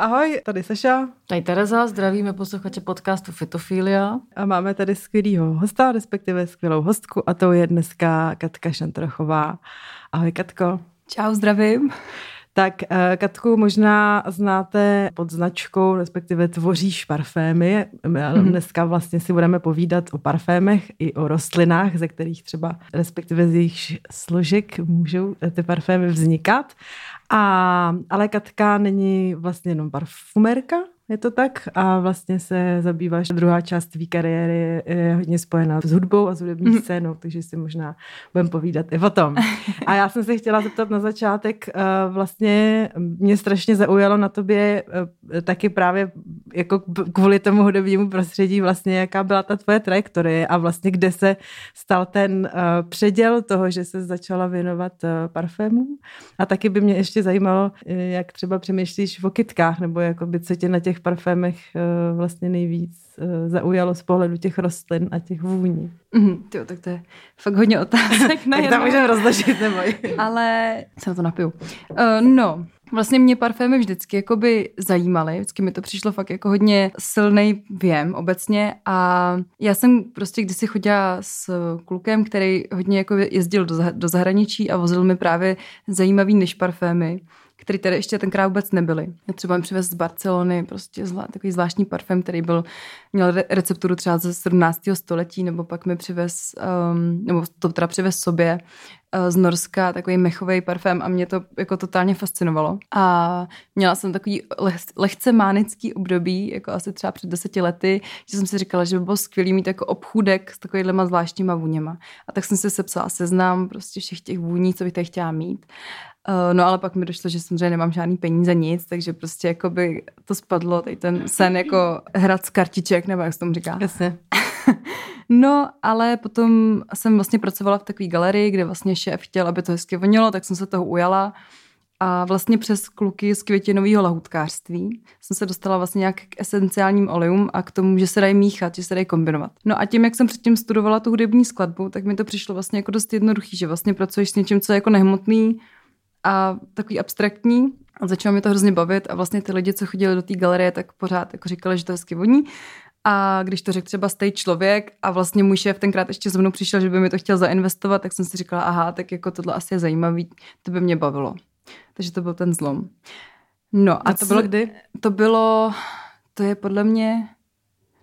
Ahoj, tady Saša. Tady Tereza, zdravíme posluchače podcastu Fitofilia. A máme tady skvělýho hosta, respektive skvělou hostku a to je dneska Katka Šantrochová. Ahoj Katko. Čau, zdravím. Tak eh, Katku možná znáte pod značkou, respektive tvoříš parfémy. Mm. Dneska vlastně si budeme povídat o parfémech i o rostlinách, ze kterých třeba, respektive z jejich složek můžou ty parfémy vznikat. A, ale Katka není vlastně jenom parfumerka, je to tak? A vlastně se zabýváš, druhá část tvý kariéry je hodně spojená s hudbou a s hudební mm. scénou, takže si možná budeme povídat i o tom. A já jsem se chtěla zeptat na začátek, eh, vlastně mě strašně zaujalo na tobě eh, taky právě jako kvůli tomu hudebnímu prostředí vlastně, jaká byla ta tvoje trajektorie a vlastně kde se stal ten eh, předěl toho, že se začala věnovat parfémům. A taky by mě ještě zajímalo, jak třeba přemýšlíš o kytkách, nebo jako by co tě na těch parfémech eh, vlastně nejvíc eh, zaujalo z pohledu těch rostlin a těch vůní. Mm, tyjo, tak to je fakt hodně otázek na Tak tam můžeme rozložit, neboj. Ale se na to napiju. Uh, no, Vlastně mě parfémy vždycky jakoby zajímaly, vždycky mi to přišlo fakt jako hodně silný věm obecně a já jsem prostě kdysi chodila s klukem, který hodně jako jezdil do, do zahraničí a vozil mi právě zajímavý než parfémy který tady ještě tenkrát vůbec nebyly. Já třeba jim přivez z Barcelony prostě zvla, takový zvláštní parfém, který byl, měl recepturu třeba ze 17. století, nebo pak mi přivez, um, nebo to teda přivez sobě z Norska, takový mechový parfém a mě to jako totálně fascinovalo. A měla jsem takový leh, lehce mánický období, jako asi třeba před deseti lety, že jsem si říkala, že by bylo skvělý mít jako obchůdek s takovýhlema zvláštníma vůněma. A tak jsem si sepsala seznam prostě všech těch vůní, co bych tady chtěla mít. Uh, no ale pak mi došlo, že samozřejmě nemám žádný peníze, nic, takže prostě jako by to spadlo, tady ten sen jako hrad z kartiček, nebo jak se tomu říká. Jasně. no, ale potom jsem vlastně pracovala v takové galerii, kde vlastně šéf chtěl, aby to hezky vonilo, tak jsem se toho ujala. A vlastně přes kluky z květinového lahutkářství jsem se dostala vlastně nějak k esenciálním olejům a k tomu, že se dají míchat, že se dají kombinovat. No a tím, jak jsem předtím studovala tu hudební skladbu, tak mi to přišlo vlastně jako dost jednoduchý, že vlastně pracuješ s něčím, co je jako nehmotný, a takový abstraktní. A začalo mi to hrozně bavit a vlastně ty lidi, co chodili do té galerie, tak pořád jako říkali, že to hezky voní. A když to řekl třeba stej člověk a vlastně můj šéf tenkrát ještě za mnou přišel, že by mi to chtěl zainvestovat, tak jsem si říkala, aha, tak jako tohle asi je zajímavý, to by mě bavilo. Takže to byl ten zlom. No a, a to bylo kdy? To bylo, to je podle mě,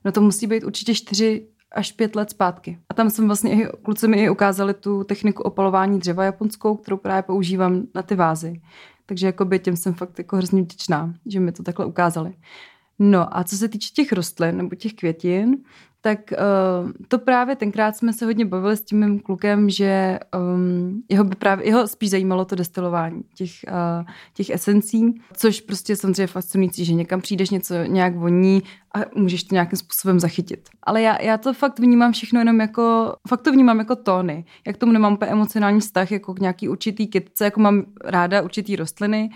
no to musí být určitě čtyři až pět let zpátky. A tam jsem vlastně, i, kluci mi i ukázali tu techniku opalování dřeva japonskou, kterou právě používám na ty vázy. Takže jako by těm jsem fakt jako hrozně vděčná, že mi to takhle ukázali. No a co se týče těch rostlin nebo těch květin, tak uh, to právě tenkrát jsme se hodně bavili s tím mým klukem, že um, jeho by právě, jeho spíš zajímalo to destilování těch, uh, těch esencí, což prostě samozřejmě fascinující, že někam přijdeš, něco nějak voní a můžeš to nějakým způsobem zachytit. Ale já, já to fakt vnímám všechno jenom jako, fakt to vnímám jako tóny. Jak tomu nemám úplně emocionální vztah, jako k nějaký určitý kytce, jako mám ráda určitý rostliny,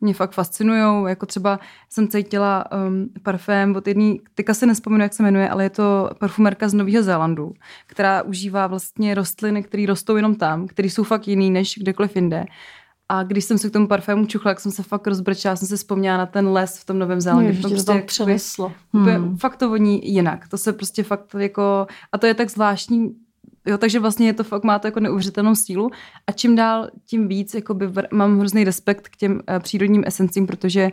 mě fakt fascinují. Jako třeba jsem cítila um, parfém od jedné, teďka si nespomenu, jak se jmenuje, ale je to parfumerka z Nového Zélandu, která užívá vlastně rostliny, které rostou jenom tam, které jsou fakt jiný než kdekoliv jinde. A když jsem se k tomu parfému čuchla, tak jsem se fakt rozbrčela, jsem se vzpomněla na ten les v tom Novém Zélandě. No, to prostě to přeneslo. Hmm. Fakt to voní jinak. To se prostě fakt jako... A to je tak zvláštní Jo, takže vlastně je to fakt, má to jako neuvěřitelnou sílu. A čím dál, tím víc jakoby, mám hrozný respekt k těm uh, přírodním esencím, protože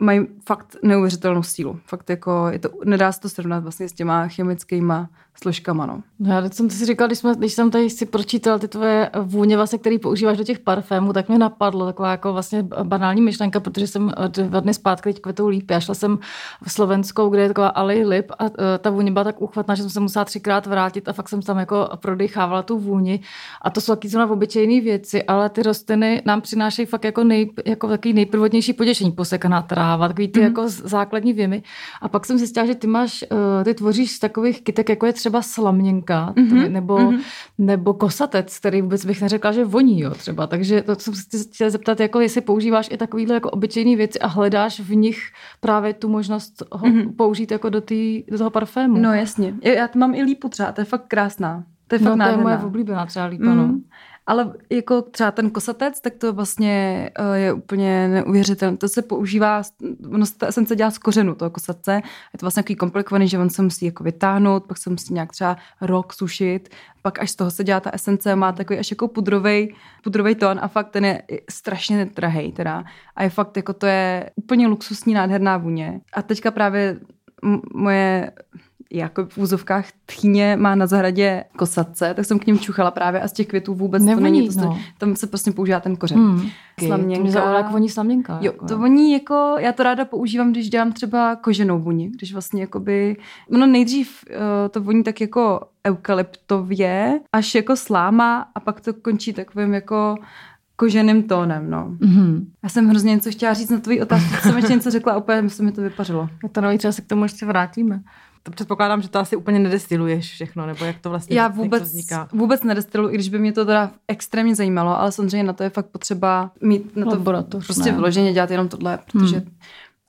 mají fakt neuvěřitelnou sílu. Fakt jako, je to, nedá se to srovnat vlastně s těma chemickýma složkama. No. no já jsem si říkal, když, jsme, když jsem tady si pročítal ty tvoje vůně, vlastně, který používáš do těch parfémů, tak mě napadlo taková jako vlastně banální myšlenka, protože jsem dva dny zpátky teď kvetou líp. Já šla jsem v Slovenskou, kde je taková Ali lip a uh, ta vůně byla tak uchvatná, že jsem se musela třikrát vrátit a fakt jsem tam jako prodechávala tu vůni. A to jsou taky zrovna obyčejné věci, ale ty rostliny nám přinášejí fakt jako, nej, jako takový nejprvodnější poděšení, posekaná tráva káva, takový ty mm. jako základní věmy. A pak jsem zjistila, že ty máš, uh, ty tvoříš z takových kytek, jako je třeba slaměnka, mm-hmm. nebo, mm-hmm. nebo kosatec, který vůbec bych neřekla, že voní, jo, třeba. Takže to jsem se chtěla zeptat, jako jestli používáš i takovýhle jako obyčejné věci a hledáš v nich právě tu možnost ho mm-hmm. použít jako do, tý, do toho parfému. No jasně. Já to mám i lípu třeba, to je fakt krásná. To je fakt no, to je moje oblíbená třeba lípa, mm. no. Ale jako třeba ten kosatec, tak to vlastně uh, je úplně neuvěřitelné. To se používá, ono se ta esence dělá z kořenu toho kosatce. Je to vlastně takový komplikovaný, že on se musí jako vytáhnout, pak se musí nějak třeba rok sušit, pak až z toho se dělá ta esence, má takový až jako pudrovej, pudrovej tón a fakt ten je strašně netrahej teda. A je fakt jako to je úplně luxusní nádherná vůně. A teďka právě moje jako v úzovkách tchýně má na zahradě kosatce, tak jsem k ním čuchala právě a z těch květů vůbec Nevoní, to není. To, no. Tam se prostě používá ten kořen. Hmm. Slaměnka. To mě zaujala, jak voní slaměnka. Jo, jako. to voní jako, já to ráda používám, když dělám třeba koženou vůni, když vlastně jakoby, no nejdřív uh, to voní tak jako eukalyptově, až jako sláma a pak to končí takovým jako koženým tónem, no. Mm-hmm. Já jsem hrozně něco chtěla říct na tvoji otázku, jsem ještě něco řekla, úplně se mi to vypařilo. Já to nový třeba se k tomu ještě vrátíme. To předpokládám, že to asi úplně nedestiluješ všechno, nebo jak to vlastně Já vůbec, vzniká. vůbec nedestiluji, i když by mě to teda extrémně zajímalo, ale samozřejmě na to je fakt potřeba mít na to Laboratoř, prostě ne. vyloženě dělat jenom tohle, protože hmm.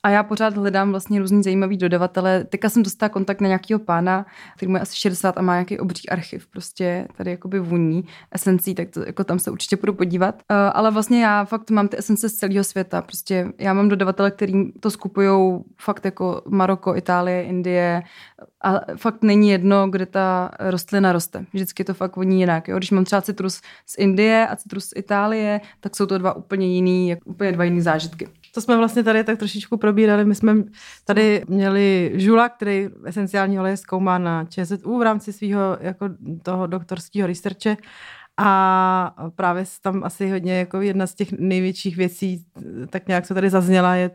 A já pořád hledám vlastně různý zajímavý dodavatele. Teďka jsem dostala kontakt na nějakého pána, který je asi 60 a má nějaký obří archiv, prostě tady jakoby vůní esencí, tak to, jako tam se určitě budu podívat. Uh, ale vlastně já fakt mám ty esence z celého světa. Prostě já mám dodavatele, který to skupují fakt jako Maroko, Itálie, Indie a fakt není jedno, kde ta rostlina roste. Vždycky to fakt voní jinak. Jo? Když mám třeba citrus z Indie a citrus z Itálie, tak jsou to dva úplně jiný, úplně dva jiný zážitky. To jsme vlastně tady tak trošičku probírali. My jsme tady měli Žula, který esenciální olej zkoumá na ČSU v rámci svého jako toho doktorského researche a právě tam asi hodně jako jedna z těch největších věcí, tak nějak co tady zazněla, je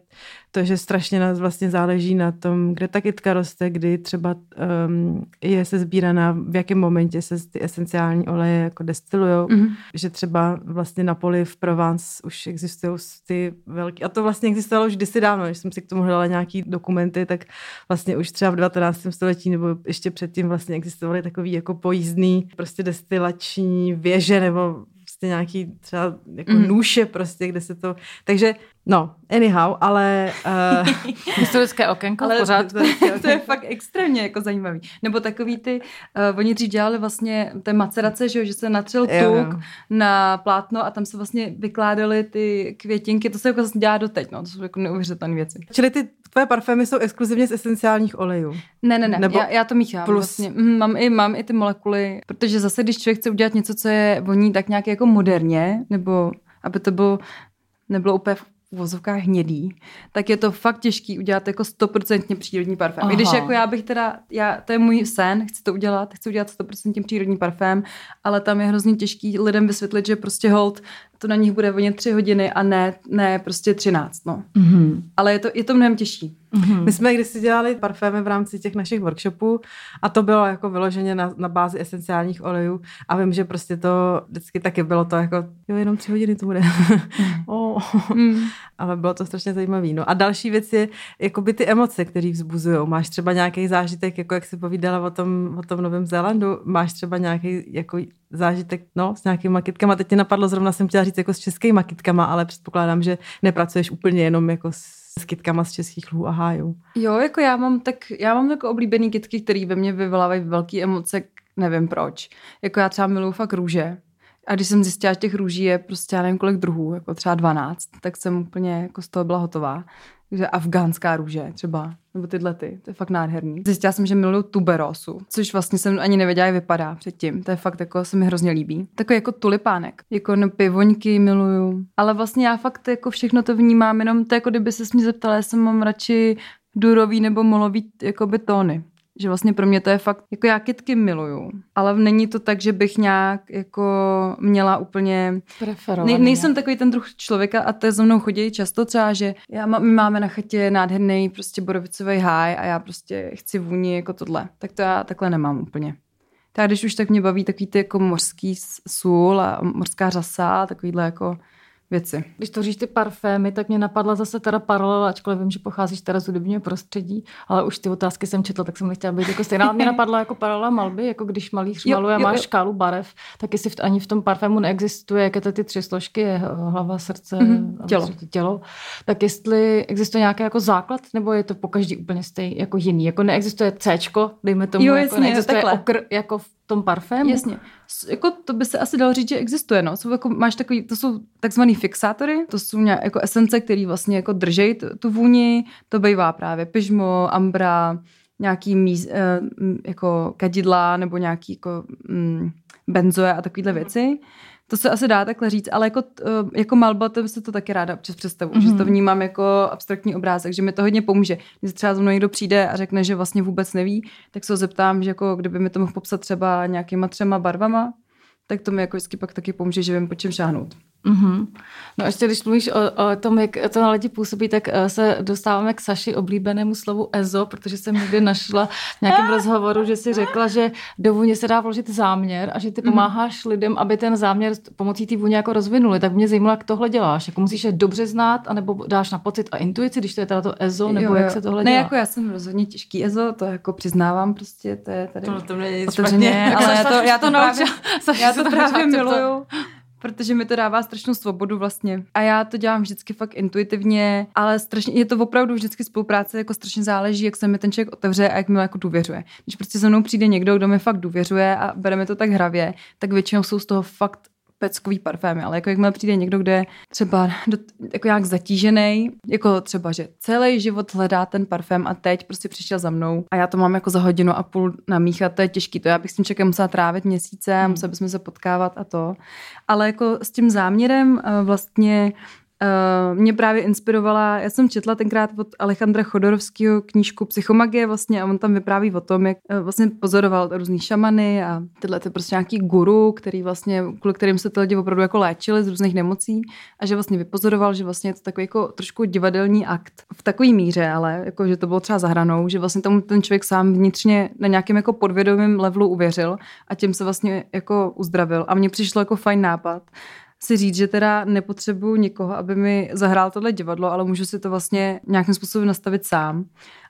to, že strašně nás vlastně záleží na tom, kde ta kytka roste, kdy třeba um, je se sbíraná, v jakém momentě se ty esenciální oleje jako destilují, mm-hmm. že třeba vlastně na poli v Provence už existují ty velké, a to vlastně existovalo už kdysi dávno, když jsem si k tomu hledala nějaký dokumenty, tak vlastně už třeba v 19. století nebo ještě předtím vlastně existovaly takový jako pojízdný prostě destilační věže nebo prostě nějaký třeba jako mm. nůše prostě, kde se to, takže no, anyhow, ale... Uh, historické okénko ale pořád. To, to, to je fakt extrémně jako zajímavý. Nebo takový ty, uh, oni dřív dělali vlastně té macerace, že, že se natřel tuk jo, jo. na plátno a tam se vlastně vykládaly ty květinky, to se jako vlastně dělá doteď, no, to jsou jako neuvěřitelné věci. Čili ty tvoje parfémy jsou exkluzivně z esenciálních olejů? Ne, ne, ne, Nebo já, já to míchám. Plus... Vlastně. Mm, mám, i, mám i ty molekuly, protože zase, když člověk chce udělat něco, co je voní tak nějak jako moderně, nebo aby to bylo, nebylo úplně v vozovkách hnědý, tak je to fakt těžký udělat jako stoprocentně přírodní parfém. Aha. I když jako já bych teda, já, to je můj sen, chci to udělat, chci udělat stoprocentně přírodní parfém, ale tam je hrozně těžký lidem vysvětlit, že prostě hold, to na nich bude vonět tři hodiny a ne, ne prostě třináct, no. Mm-hmm. Ale je to, je to mnohem těžší. Mm-hmm. My jsme kdysi dělali parfémy v rámci těch našich workshopů a to bylo jako vyloženě na, na bázi esenciálních olejů a vím, že prostě to vždycky taky bylo to jako, jo, jenom tři hodiny to bude. oh. mm. Ale bylo to strašně zajímavé. No a další věc je jakoby ty emoce, které vzbuzují. Máš třeba nějaký zážitek, jako jak jsi povídala o tom, o tom Novém Zélandu, máš třeba nějaký jako zážitek no, s nějakýma kytkama. Teď ti napadlo, zrovna jsem chtěla říct jako s českými kytkama, ale předpokládám, že nepracuješ úplně jenom jako s s kytkama z českých lhů a hájů. Jo, jako já mám tak, já mám jako oblíbený kytky, které ve mně vyvolávají velké emoce, nevím proč. Jako já třeba miluji fakt růže. A když jsem zjistila, že těch růží je prostě já nevím kolik druhů, jako třeba 12, tak jsem úplně jako z toho byla hotová že afgánská růže třeba, nebo tyhle ty, to je fakt nádherný. Zjistila jsem, že miluju tuberosu, což vlastně jsem ani nevěděla, jak vypadá předtím. To je fakt jako, se mi hrozně líbí. Takový jako tulipánek. Jako no, pivoňky miluju. Ale vlastně já fakt jako všechno to vnímám, jenom to jako kdyby se mě zeptala, jestli mám radši durový nebo molový jakoby tóny. Že vlastně pro mě to je fakt, jako já kytky miluju, ale není to tak, že bych nějak jako měla úplně... Ne, nejsem takový ten druh člověka a to je za mnou chodí často třeba, že já, my máme na chatě nádherný prostě borovicový háj a já prostě chci vůni jako tohle. Tak to já takhle nemám úplně. Tak když už tak mě baví takový ty jako mořský sůl a mořská řasa, takovýhle jako věci. Když to říš ty parfémy, tak mě napadla zase teda paralela, ačkoliv vím, že pocházíš teda z hudebního prostředí, ale už ty otázky jsem četla, tak jsem nechtěla být jako stejná. Mě napadla jako paralela malby, jako když malíř maluje a máš škálu barev, tak jestli v, ani v tom parfému neexistuje, jaké to ty tři složky, je hlava, srdce, mm-hmm. tělo. tělo. Tak jestli existuje nějaký jako základ, nebo je to po každý úplně stejný, jako jiný, jako neexistuje C, dejme tomu, jo, jako jasně, neexistuje okr, jako v tom parfému. Jasně. Jako to by se asi dalo říct, že existuje. No. Jsou jako, máš takový, to jsou takzvaný fixátory, to jsou nějak, jako esence, které vlastně jako držejí tu vůni. To bývá právě pyžmo, ambra, nějaký míz, eh, jako kadidla nebo nějaký jako mm, benzoe a takovéhle věci. To se asi dá takhle říct, ale jako, eh, jako malba, to se to taky ráda občas představu, mm-hmm. že to mhm. vnímám jako abstraktní obrázek, že mi to hodně pomůže. Když třeba za mnou někdo přijde a řekne, že vlastně vůbec neví, tak se ho zeptám, že jako kdyby mi to mohl popsat třeba nějakýma třema barvama, tak to mi jako vždycky pak taky pomůže, že vím, po čem šáhnout. Mm-hmm. No a ještě když mluvíš o, o tom, jak to na lidi působí, tak uh, se dostáváme k Saši oblíbenému slovu EZO, protože jsem někdy našla v nějakém rozhovoru, že si řekla, že do vůně se dá vložit záměr a že ty mhm. pomáháš mm-hmm. lidem, aby ten záměr pomocí té vůně jako rozvinuli. Tak mě zajímalo, jak tohle děláš. Jako musíš je dobře znát, anebo dáš na pocit a intuici, když to je teda to EZO, nebo jo, jo. jak se tohle ne, dělá? Ne, jako já jsem rozhodně těžký EZO, to jako přiznávám prostě, to je tady... To, to mě nic špatně, ale já to, já to, právě, já to právě miluju protože mi to dává strašnou svobodu vlastně. A já to dělám vždycky fakt intuitivně, ale strašně, je to opravdu vždycky spolupráce, jako strašně záleží, jak se mi ten člověk otevře a jak mi jako důvěřuje. Když prostě se mnou přijde někdo, kdo mi fakt důvěřuje a bere mi to tak hravě, tak většinou jsou z toho fakt peckový parfémy, ale jako jakmile přijde někdo, kde je třeba do, jako nějak zatížený, jako třeba, že celý život hledá ten parfém a teď prostě přišel za mnou a já to mám jako za hodinu a půl namíchat, to je těžký, to já bych s tím člověkem musela trávit měsíce, hmm. musela bychom se potkávat a to. Ale jako s tím záměrem eh, vlastně Uh, mě právě inspirovala, já jsem četla tenkrát od Alejandra Chodorovského knížku Psychomagie vlastně a on tam vypráví o tom, jak uh, vlastně pozoroval různý šamany a tyhle ty prostě nějaký guru, který vlastně, kvůli kterým se ty lidi opravdu jako léčili z různých nemocí a že vlastně vypozoroval, že vlastně je to takový jako trošku divadelní akt v takové míře, ale jako, že to bylo třeba zahranou, že vlastně tomu ten člověk sám vnitřně na nějakém jako podvědomém levelu uvěřil a tím se vlastně jako uzdravil. A mně přišlo jako fajn nápad si říct, že teda nepotřebuju nikoho, aby mi zahrál tohle divadlo, ale můžu si to vlastně nějakým způsobem nastavit sám.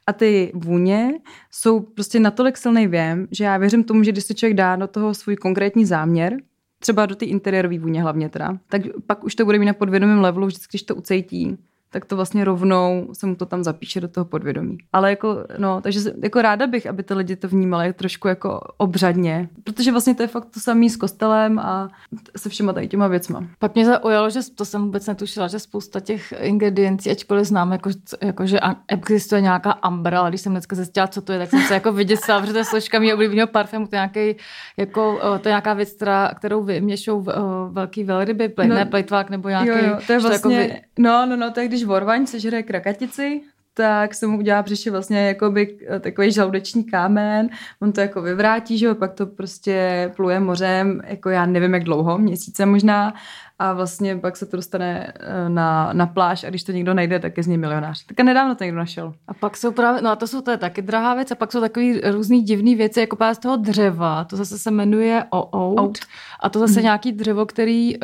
A ty vůně jsou prostě natolik silný věm, že já věřím tomu, že když se člověk dá do toho svůj konkrétní záměr, třeba do té interiérové vůně hlavně teda, tak pak už to bude mít na podvědomém levelu, vždycky, když to ucejtí, tak to vlastně rovnou se mu to tam zapíše do toho podvědomí. Ale jako, no, takže jako ráda bych, aby ty lidi to vnímali trošku jako obřadně, protože vlastně to je fakt to samé s kostelem a se všema tady těma věcma. Pak mě zaujalo, že to jsem vůbec netušila, že spousta těch ingrediencí, ačkoliv znám, jako, jako že existuje nějaká ambra, ale když jsem dneska zjistila, co to je, tak jsem se jako vyděsila, protože to je složka mého oblíbeného parfému, to je, nějaký, jako, to je nějaká věc, která, kterou vyměšou velký velryby, play, no, ne plejtvák nebo nějaký. Jo, jo, to je vlastně, jako vy... no, no, no, to je, když vorvaň sežere krakatici, tak se mu udělá příště vlastně jakoby eh, takový žaludeční kámen, on to jako vyvrátí, že jo, pak to prostě pluje mořem, jako já nevím jak dlouho, měsíce možná a vlastně pak se to dostane eh, na, na pláž a když to někdo najde, tak je z něj milionář. Tak a nedávno to někdo našel. A pak jsou právě, no a to jsou to je taky drahá věc a pak jsou takový různý divný věci, jako právě z toho dřeva, to zase se jmenuje oud, oud. a to zase mm. nějaký dřevo, který eh,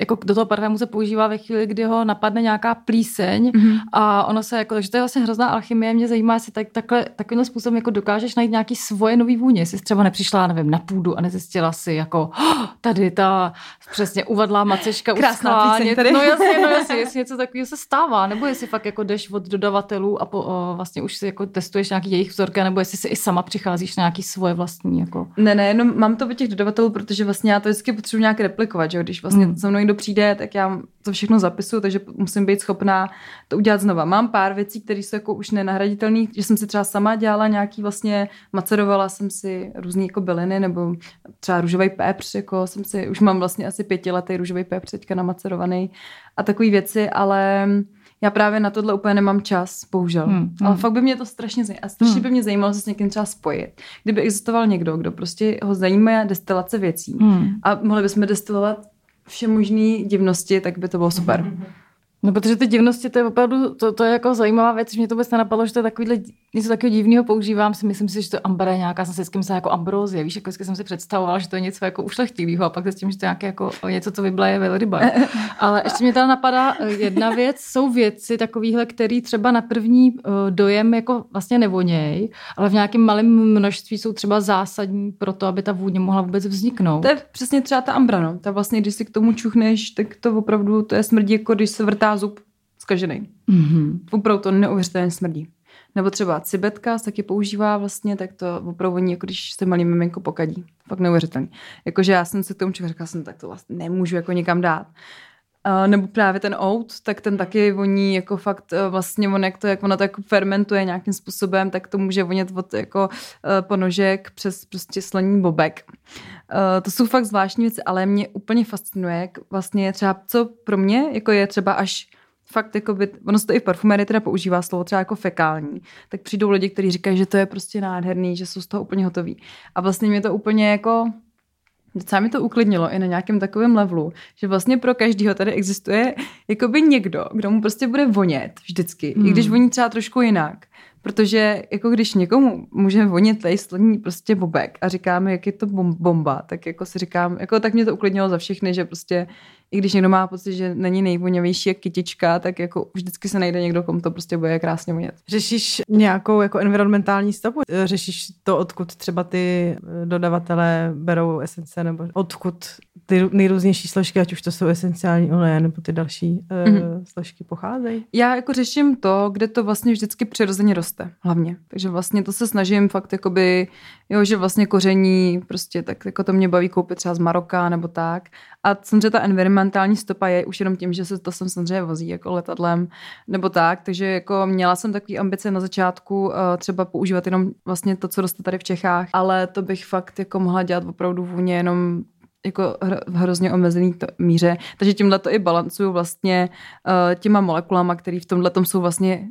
jako do toho parfému se používá ve chvíli, kdy ho napadne nějaká plíseň mm. a ono se jako, takže to je vlastně hrozná alchymie, mě zajímá, jestli tak, takhle, takovým způsobem jako dokážeš najít nějaký svoje nový vůně, jestli třeba nepřišla, nevím, na půdu a nezjistila si jako oh, tady ta přesně uvadlá mace Ježiška Krásná píseň tady. No jasně, no jasně, jestli něco takového se stává, nebo jestli fakt jako jdeš od dodavatelů a po, o, vlastně už si jako testuješ nějaký jejich vzorky, nebo jestli si i sama přicházíš na nějaký svoje vlastní. Jako. Ne, ne, jenom mám to od těch dodavatelů, protože vlastně já to vždycky potřebuji nějak replikovat, že když vlastně hmm. se mnou někdo přijde, tak já to všechno zapisuju, takže musím být schopná to udělat znova. Mám pár věcí, které jsou jako už nenahraditelné, že jsem si třeba sama dělala nějaký vlastně, macerovala jsem si různé jako byliny, nebo třeba růžový pepř, jako jsem si, už mám vlastně asi pětiletý růžový pepř teďka namacerovaný a takové věci, ale já právě na tohle úplně nemám čas, bohužel. Hmm, hmm. Ale fakt by mě to strašně zajímalo. A strašně hmm. by mě zajímalo se s někým třeba spojit. Kdyby existoval někdo, kdo prostě ho zajímá destilace věcí hmm. a mohli bychom destilovat vše možné divnosti, tak by to bylo super. No, protože ty divnosti, to je opravdu, to, to je jako zajímavá věc, mě to vůbec nenapadlo, že to je takovýhle, něco takového divného používám, si myslím si, že to ambra je nějaká, jsem si s jako ambrozie, víš, jako jsem si představovala, že to je něco jako ušlechtilého a pak s tím, že to je nějaké jako něco, co vyblaje velryba. Ale ještě mě teda napadá eh, jedna věc, jsou věci takovýhle, které třeba na první eh, dojem jako vlastně nevoněj, ale v nějakém malém množství jsou třeba zásadní pro to, aby ta vůně mohla vůbec vzniknout. To je přesně třeba ta ambra, no. Ta vlastně, když si k tomu čuchneš, tak to opravdu, to je smrdí, jako když se vrtá zub zkažený. Mm-hmm. Opravdu to neuvěřitelně smrdí. Nebo třeba cibetka taky používá vlastně, tak to opravdu oni, jako když se malý miminko pokadí. Fakt neuvěřitelný. Jakože já jsem si k tomu říkala, jsem tak to vlastně nemůžu jako nikam dát. Uh, nebo právě ten oat, tak ten taky voní jako fakt uh, vlastně on, jak to, jak ono to jako fermentuje nějakým způsobem, tak to může vonět od jako uh, ponožek přes prostě slaný bobek. Uh, to jsou fakt zvláštní věci, ale mě úplně fascinuje, jak vlastně třeba, co pro mě jako je třeba až fakt jako by, ono se to i v parfumerii teda používá slovo třeba jako fekální, tak přijdou lidi, kteří říkají, že to je prostě nádherný, že jsou z toho úplně hotoví. A vlastně mě to úplně jako docela mi to uklidnilo i na nějakém takovém levelu, že vlastně pro každého tady existuje jakoby někdo, kdo mu prostě bude vonět vždycky, hmm. i když voní třeba trošku jinak. Protože jako když někomu může vonit tady sloní prostě bobek a říkáme, jak je to bomba, tak jako si říkám, jako tak mě to uklidnilo za všechny, že prostě i když někdo má pocit, že není nejvoněvější jak kytička, tak jako vždycky se najde někdo, komu to prostě bude krásně vonět. Řešíš nějakou jako environmentální stopu? Řešíš to, odkud třeba ty dodavatelé berou esence, nebo odkud ty nejrůznější složky, ať už to jsou esenciální oleje, nebo ty další mm-hmm. složky pocházejí? Já jako řeším to, kde to vlastně vždycky přirozeně roste, hlavně. Takže vlastně to se snažím fakt jakoby, jo, že vlastně koření, prostě tak jako to mě baví koupit třeba z Maroka nebo tak. A samozřejmě ta environmentální stopa je už jenom tím, že se to sem samozřejmě vozí jako letadlem nebo tak, takže jako měla jsem takový ambice na začátku uh, třeba používat jenom vlastně to, co roste tady v Čechách, ale to bych fakt jako mohla dělat opravdu vůně jenom jako v hrozně omezený to, míře. Takže tímhle to i balancuju vlastně uh, těma molekulama, které v tomhle jsou vlastně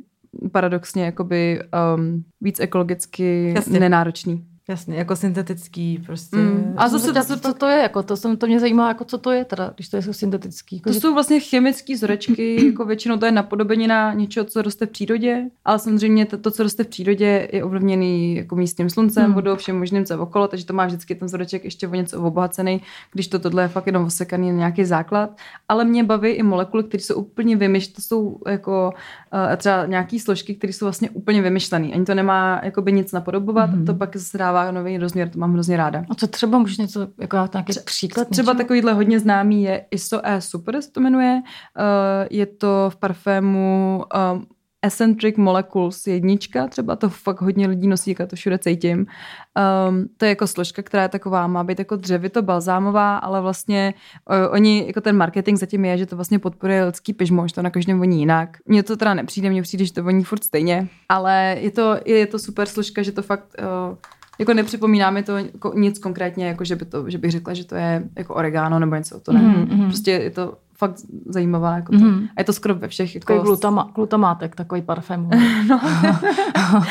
paradoxně jakoby um, víc ekologicky Jasně. nenáročný. Jasně, jako syntetický prostě. Mm. A zase, zase co to je, jako to, jsem, to mě zajímá, jako co to je teda, když to je syntetický. Jako to že... jsou vlastně chemické vzorečky, jako většinou to je napodobenina něčeho, co roste v přírodě, ale samozřejmě to, to co roste v přírodě, je ovlivněný jako místním sluncem, mm. vodou, všem možným, co okolo, takže to má vždycky ten vzoreček ještě o něco obohacený, když to tohle je fakt jenom osekaný na nějaký základ. Ale mě baví i molekuly, které jsou úplně vymyšlené, to jsou jako uh, třeba nějaké složky, které jsou vlastně úplně vymyšlené. Ani to nemá jakoby nic napodobovat, mm. to pak se dává dává nový rozměr, to mám hrozně ráda. A co třeba můžeš něco, jako nějaký Tře- příklad? Třeba něčeho? takovýhle hodně známý je ISO E Super, se to jmenuje. Uh, je to v parfému um, Eccentric Molecules jednička, třeba to fakt hodně lidí nosí, jak to všude cítím. Um, to je jako složka, která je taková, má být jako dřevito balzámová, ale vlastně uh, oni, jako ten marketing zatím je, že to vlastně podporuje lidský pyžmo, že to na každém voní jinak. Mně to teda nepřijde, mně přijde, že to voní furt stejně, ale je to, je to super složka, že to fakt uh, jako nepřipomíná mi to jako nic konkrétně, jako že, by to, že bych řekla, že to je jako oregano nebo něco, to ne. Mm-hmm. Prostě je to fakt zajímavá. Jako to. Mm-hmm. A je to skoro ve všech. Jako... Takový glutama, glutamátek, takový parfém. no.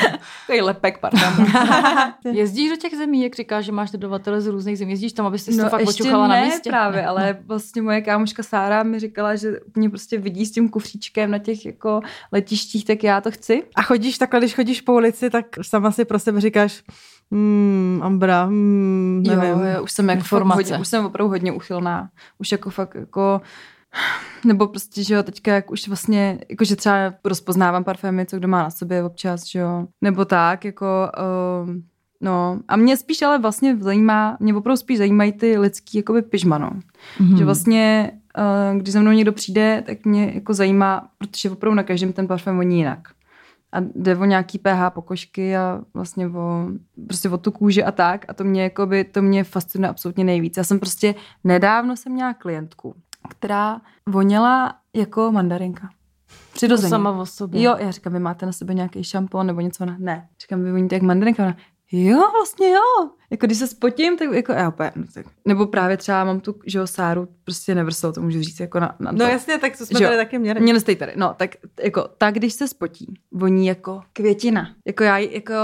takový lepek parfém. Jezdíš do těch zemí, jak říkáš, že máš dodavatele z různých zemí, jezdíš tam, abyste no, to fakt počuchala na místě? právě, ne. ale vlastně moje kámoška Sára mi říkala, že mě prostě vidí s tím kufříčkem na těch jako letištích, tak já to chci. A chodíš takhle, když chodíš po ulici, tak sama si pro sebe říkáš, Hmm, Ambra, hmm, nevím. Jo, jo, už jsem jako hodně, už jsem opravdu hodně uchylná. Už jako fakt jako nebo prostě, že jo, teďka jak už vlastně, jakože třeba rozpoznávám parfémy, co kdo má na sobě občas, že jo, nebo tak, jako, uh, no, a mě spíš ale vlastně zajímá, mě opravdu spíš zajímají ty lidský, jakoby pyžma, Mm-hmm. Že vlastně, uh, když za mnou někdo přijde, tak mě jako zajímá, protože opravdu na každém ten parfém voní jinak a jde o nějaký pH pokožky a vlastně o, prostě o tu kůži a tak a to mě, jakoby, to mě fascinuje absolutně nejvíc. Já jsem prostě, nedávno jsem měla klientku, která voněla jako mandarinka. Přirozeně. Sama o sobě. Jo, já říkám, vy máte na sebe nějaký šampon nebo něco na... Ne. Říkám, vy voníte jak mandarinka. Ona, jo, vlastně jo. Jako když se spotím, tak jako já opět, no, tak. Nebo právě třeba mám tu, že jo, Sáru, prostě nevrsel, to můžu říct jako na, na no to. No jasně, tak to jsme tady taky měli. Mě nestej tady, no, tak jako, tak když se spotí, voní jako květina. Jako já, jako,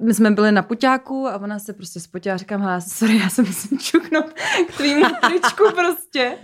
my jsme byli na puťáku a ona se prostě spotila a říkám, hele, sorry, já se musím čuknout k tvýmu tričku prostě.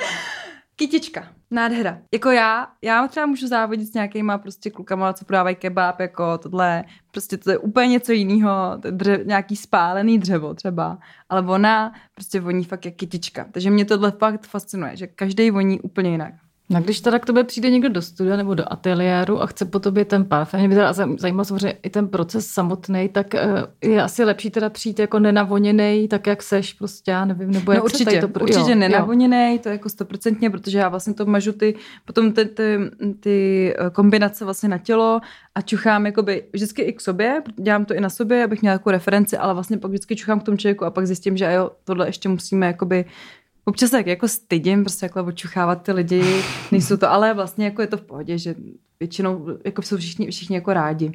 Kytička. Nádhera. Jako já, já třeba můžu závodit s nějakýma prostě klukama, co prodávají kebab, jako tohle. Prostě to je úplně něco jiného, dře, nějaký spálený dřevo třeba. Ale ona prostě voní fakt jak kytička. Takže mě tohle fakt fascinuje, že každý voní úplně jinak. No když teda k tobě přijde někdo do studia nebo do ateliéru a chce po tobě ten parfém, mě by teda zajímal samozřejmě i ten proces samotný, tak eh, je asi lepší teda přijít jako nenavoněný, tak jak seš prostě, já nevím, nebo no jak určitě, to, pro... určitě nenavoněný, to je jako stoprocentně, protože já vlastně to mažu ty, potom ty, ty, ty eh, kombinace vlastně na tělo a čuchám jakoby vždycky i k sobě, dělám to i na sobě, abych měla jako referenci, ale vlastně pak vždycky čuchám k tomu člověku a pak zjistím, že jo, tohle ještě musíme jakoby Občas tak jako stydím prostě jako očuchávat ty lidi, nejsou to, ale vlastně jako je to v pohodě, že většinou jako jsou všichni, všichni jako rádi.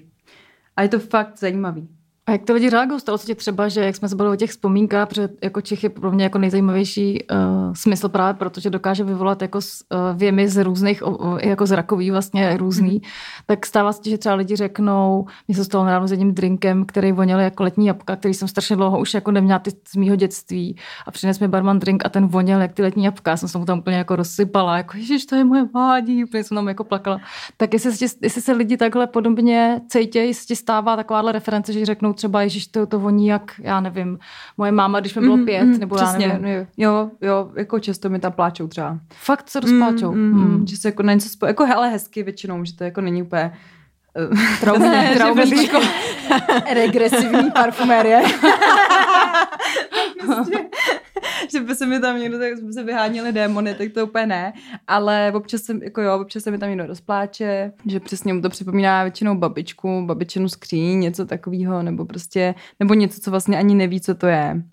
A je to fakt zajímavý. A jak to lidi reagují? Stalo se ti třeba, že jak jsme se bavili o těch vzpomínkách, protože jako Čech je pro mě jako nejzajímavější uh, smysl právě, protože dokáže vyvolat jako uh, věmy z různých, uh, jako zrakový vlastně různý, mm. tak stává se, že třeba lidi řeknou, mě se stalo nedávno s jedním drinkem, který voněl jako letní jabka, který jsem strašně dlouho už jako neměla ty z mýho dětství a přines mi barman drink a ten voněl jak ty letní jabka, já jsem se mu tam úplně jako rozsypala, jako ježiš, to je moje mládí, úplně jsem tam jako plakala. Tak jestli, jestli se lidi takhle podobně cítí, jestli stává takováhle reference, že řeknou třeba, Ježíš, to, to voní jak, já nevím, moje máma, když mi bylo mhm, pět, mm, nebo přesně. já nevím. Jo, jo, jako často mi tam pláčou třeba. Fakt se rozpláčou. Mm, mm, mm. Že se jako na něco spo... jako hele hezky většinou, že to jako není úplně Traumě, traumě, regresivní parfumérie. že by se mi tam někdo, tak se vyháněli démony, tak to úplně ne, ale občas se, jako jo, občas se mi tam někdo rozpláče, že přesně mu to připomíná většinou babičku, babičinu skříň, něco takového, nebo prostě, nebo něco, co vlastně ani neví, co to je.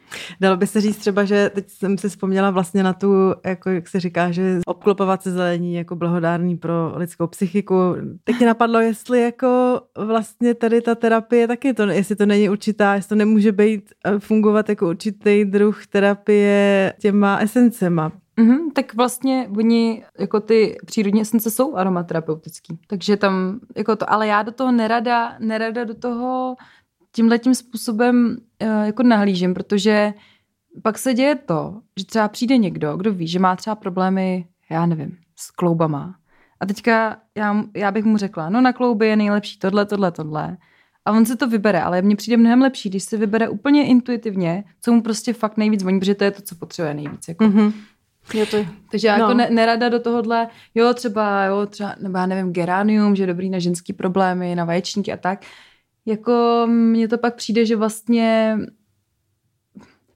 Dalo by se říct třeba, že teď jsem si vzpomněla vlastně na tu, jako jak se říká, že obklopovat se zelení jako blahodárný pro lidskou psychiku. Teď mě napadlo, jestli jako vlastně tady ta terapie taky to, jestli to není určitá, jestli to nemůže být, eh, fungovat jako určitý druh terapie těma esencema. Mm-hmm, tak vlastně oni, jako ty přírodní esence jsou aromaterapeutický, takže tam, jako to, ale já do toho nerada, nerada do toho tímhle tím způsobem uh, jako nahlížím, protože pak se děje to, že třeba přijde někdo, kdo ví, že má třeba problémy, já nevím, s kloubama. A teďka já, já bych mu řekla, no na klouby je nejlepší tohle, tohle, tohle. A on se to vybere, ale mně přijde mnohem lepší, když se vybere úplně intuitivně, co mu prostě fakt nejvíc voní, protože to je to, co potřebuje nejvíc. Jako. Mm-hmm. Jo, to, takže já jako no. jako ne, nerada do tohohle, jo, třeba, jo, třeba, nebo já nevím, geranium, že je dobrý na ženský problémy, na vaječníky a tak. Jako mně to pak přijde, že vlastně,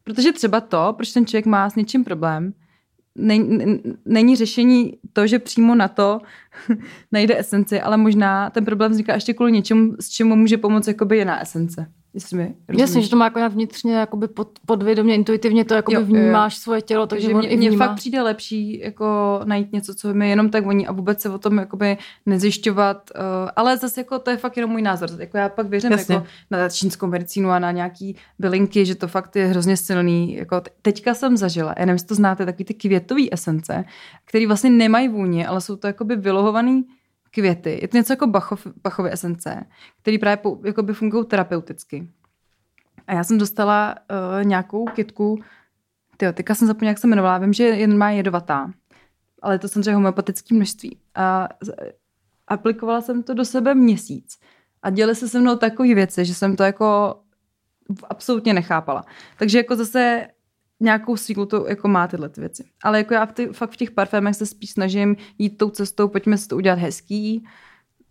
protože třeba to, proč ten člověk má s něčím problém, není, není řešení to, že přímo na to najde esenci, ale možná ten problém vzniká ještě kvůli něčemu, s čemu může pomoct jakoby jiná esence. Jestli mi Jasně, že to má jako vnitřně jakoby pod, podvědomě, intuitivně to jakoby jo, vnímáš jo. svoje tělo, takže mě, mně fakt přijde lepší jako najít něco, co mi jenom tak voní a vůbec se o tom jakoby nezjišťovat, uh, ale zase jako to je fakt jenom můj názor. Jako já pak věřím jako na čínskou medicínu a na nějaký bylinky, že to fakt je hrozně silný. Jako teďka jsem zažila, já nevím, jestli to znáte, takový ty květový esence, které vlastně nemají vůně, ale jsou to jakoby vylohovaný květy. Je to něco jako Bachov, Bachovy esence, které právě jakoby fungují terapeuticky. A já jsem dostala uh, nějakou kitku, tyjo, teďka jsem zapomněla, jak se jmenovala, vím, že jen má jedovatá, ale je to samozřejmě homeopatické množství. A aplikovala jsem to do sebe měsíc. A děly se se mnou takové věci, že jsem to jako absolutně nechápala. Takže jako zase nějakou sílu to jako má tyhle ty věci. Ale jako já v ty, fakt v těch parfémech se spíš snažím jít tou cestou, pojďme si to udělat hezký,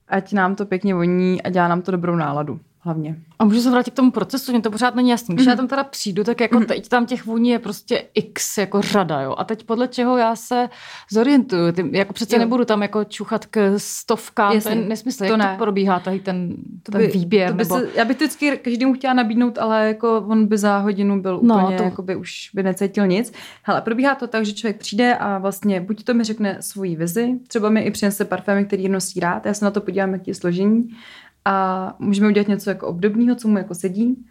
ať nám to pěkně voní a dělá nám to dobrou náladu hlavně. A můžu se vrátit k tomu procesu, mě to pořád není jasný. Když mm. já tam teda přijdu, tak jako mm. teď tam těch vůní je prostě x jako řada, jo. A teď podle čeho já se zorientuju. Ty, jako přece jo. nebudu tam jako čuchat k stovkám, Jasně, to je nesmysl. To Jak ne. to probíhá tady ten, to ten by, výběr? To by nebo... se, já bych to vždycky každému chtěla nabídnout, ale jako on by za hodinu byl no, úplně, to... jako by už by necítil nic. Hele, probíhá to tak, že člověk přijde a vlastně buď to mi řekne svoji vizi, třeba mi i přinese parfémy, který nosí rád, já se na to podívám, jak je složení a můžeme udělat něco jako obdobného, co mu jako sedí.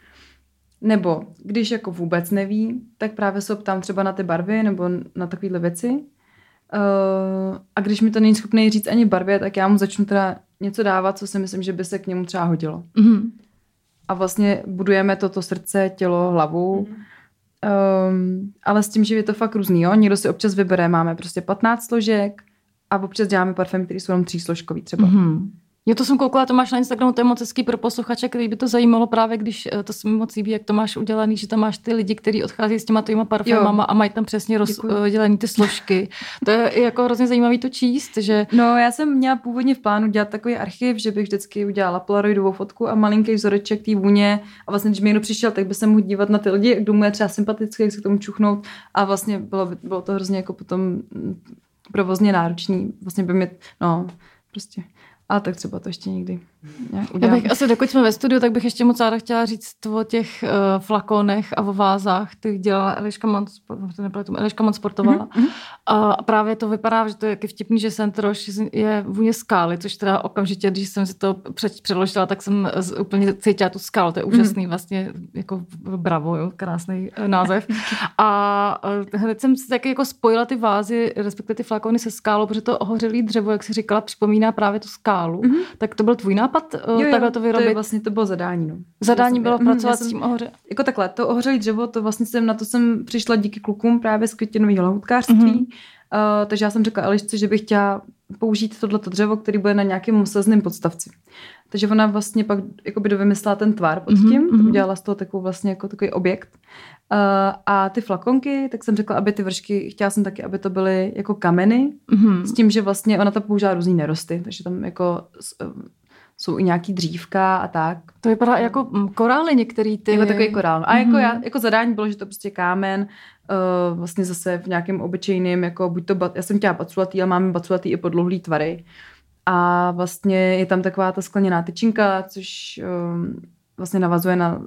Nebo když jako vůbec neví, tak právě se optám třeba na ty barvy nebo na takovéhle věci. Uh, a když mi to není schopný říct ani barvě, tak já mu začnu teda něco dávat, co si myslím, že by se k němu třeba hodilo. Mm-hmm. A vlastně budujeme toto srdce, tělo, hlavu. Mm-hmm. Um, ale s tím, že je to fakt různý, jo. Někdo si občas vybere, máme prostě 15 složek, A občas děláme parfémy, které jsou jenom třísložkový třeba. Mm-hmm. Já to jsem koukala, to máš na Instagramu, to je moc hezký pro posluchače, který by to zajímalo právě, když eh, to se mi moc líbí, jak to máš udělaný, že tam máš ty lidi, kteří odchází s těma tvýma parfémama a mají tam přesně rozdělený ty složky. To je jako hrozně zajímavý to číst, že... No, já jsem měla původně v plánu dělat takový archiv, že bych vždycky udělala polaroidovou fotku a malinký vzoreček té vůně a vlastně, když mi někdo přišel, tak by se mohl dívat na ty lidi, kdo mu je třeba sympatický, jak se k tomu čuchnout a vlastně bylo, bylo to hrozně jako potom mm, provozně náročný. Vlastně by mě, no, prostě a tak třeba to ještě někdy Já bych asi, dokud jsme ve studiu, tak bych ještě moc ráda chtěla říct o těch uh, flakonech a o vázách. Ty dělala Eliška moc, Eliška moc sportovala. Mm-hmm. A právě to vypadá, že to je jaký vtipný, že Sentroš je vůně skály, což teda okamžitě, když jsem si to předložila, tak jsem úplně cítila tu skálu. To je úžasný, mm-hmm. vlastně jako bravo, jo, krásný uh, název. A uh, hned jsem si taky jako spojila ty vázy, respektive ty flakony se skálou, protože to ohořelý dřevo, jak si říkala, připomíná právě tu skálu skálu, mm-hmm. tak to byl tvůj nápad jo, jo, takhle to vyrobit? To je vlastně, to bylo zadání. No. Zadání bylo mhm, pracovat mm, s tím ohoře. Jako takhle, to ohořelý dřevo, to vlastně jsem, na to jsem přišla díky klukům právě z květinového lahutkářství. Mm-hmm. Uh, takže já jsem řekla Elišce, že bych chtěla použít tohleto dřevo, který bude na nějakém slzném podstavci. Takže ona vlastně pak jakoby dovymyslela ten tvar pod mhm, tím, mm-hmm. udělala z toho takovou vlastně jako takový objekt. Uh, a ty flakonky, tak jsem řekla, aby ty vršky, chtěla jsem taky, aby to byly jako kameny, mm-hmm. s tím, že vlastně ona to používá různý nerosty, takže tam jako jsou i nějaký dřívka a tak. To vypadá jako mm, korály některý ty. Jako takový korál. A mm-hmm. jako, já, jako zadání bylo, že to prostě kámen, uh, vlastně zase v nějakém obyčejném, jako buď to, já jsem chtěla baculatý, ale máme baculatý i podlouhlý tvary. A vlastně je tam taková ta skleněná tyčinka, což um, vlastně navazuje na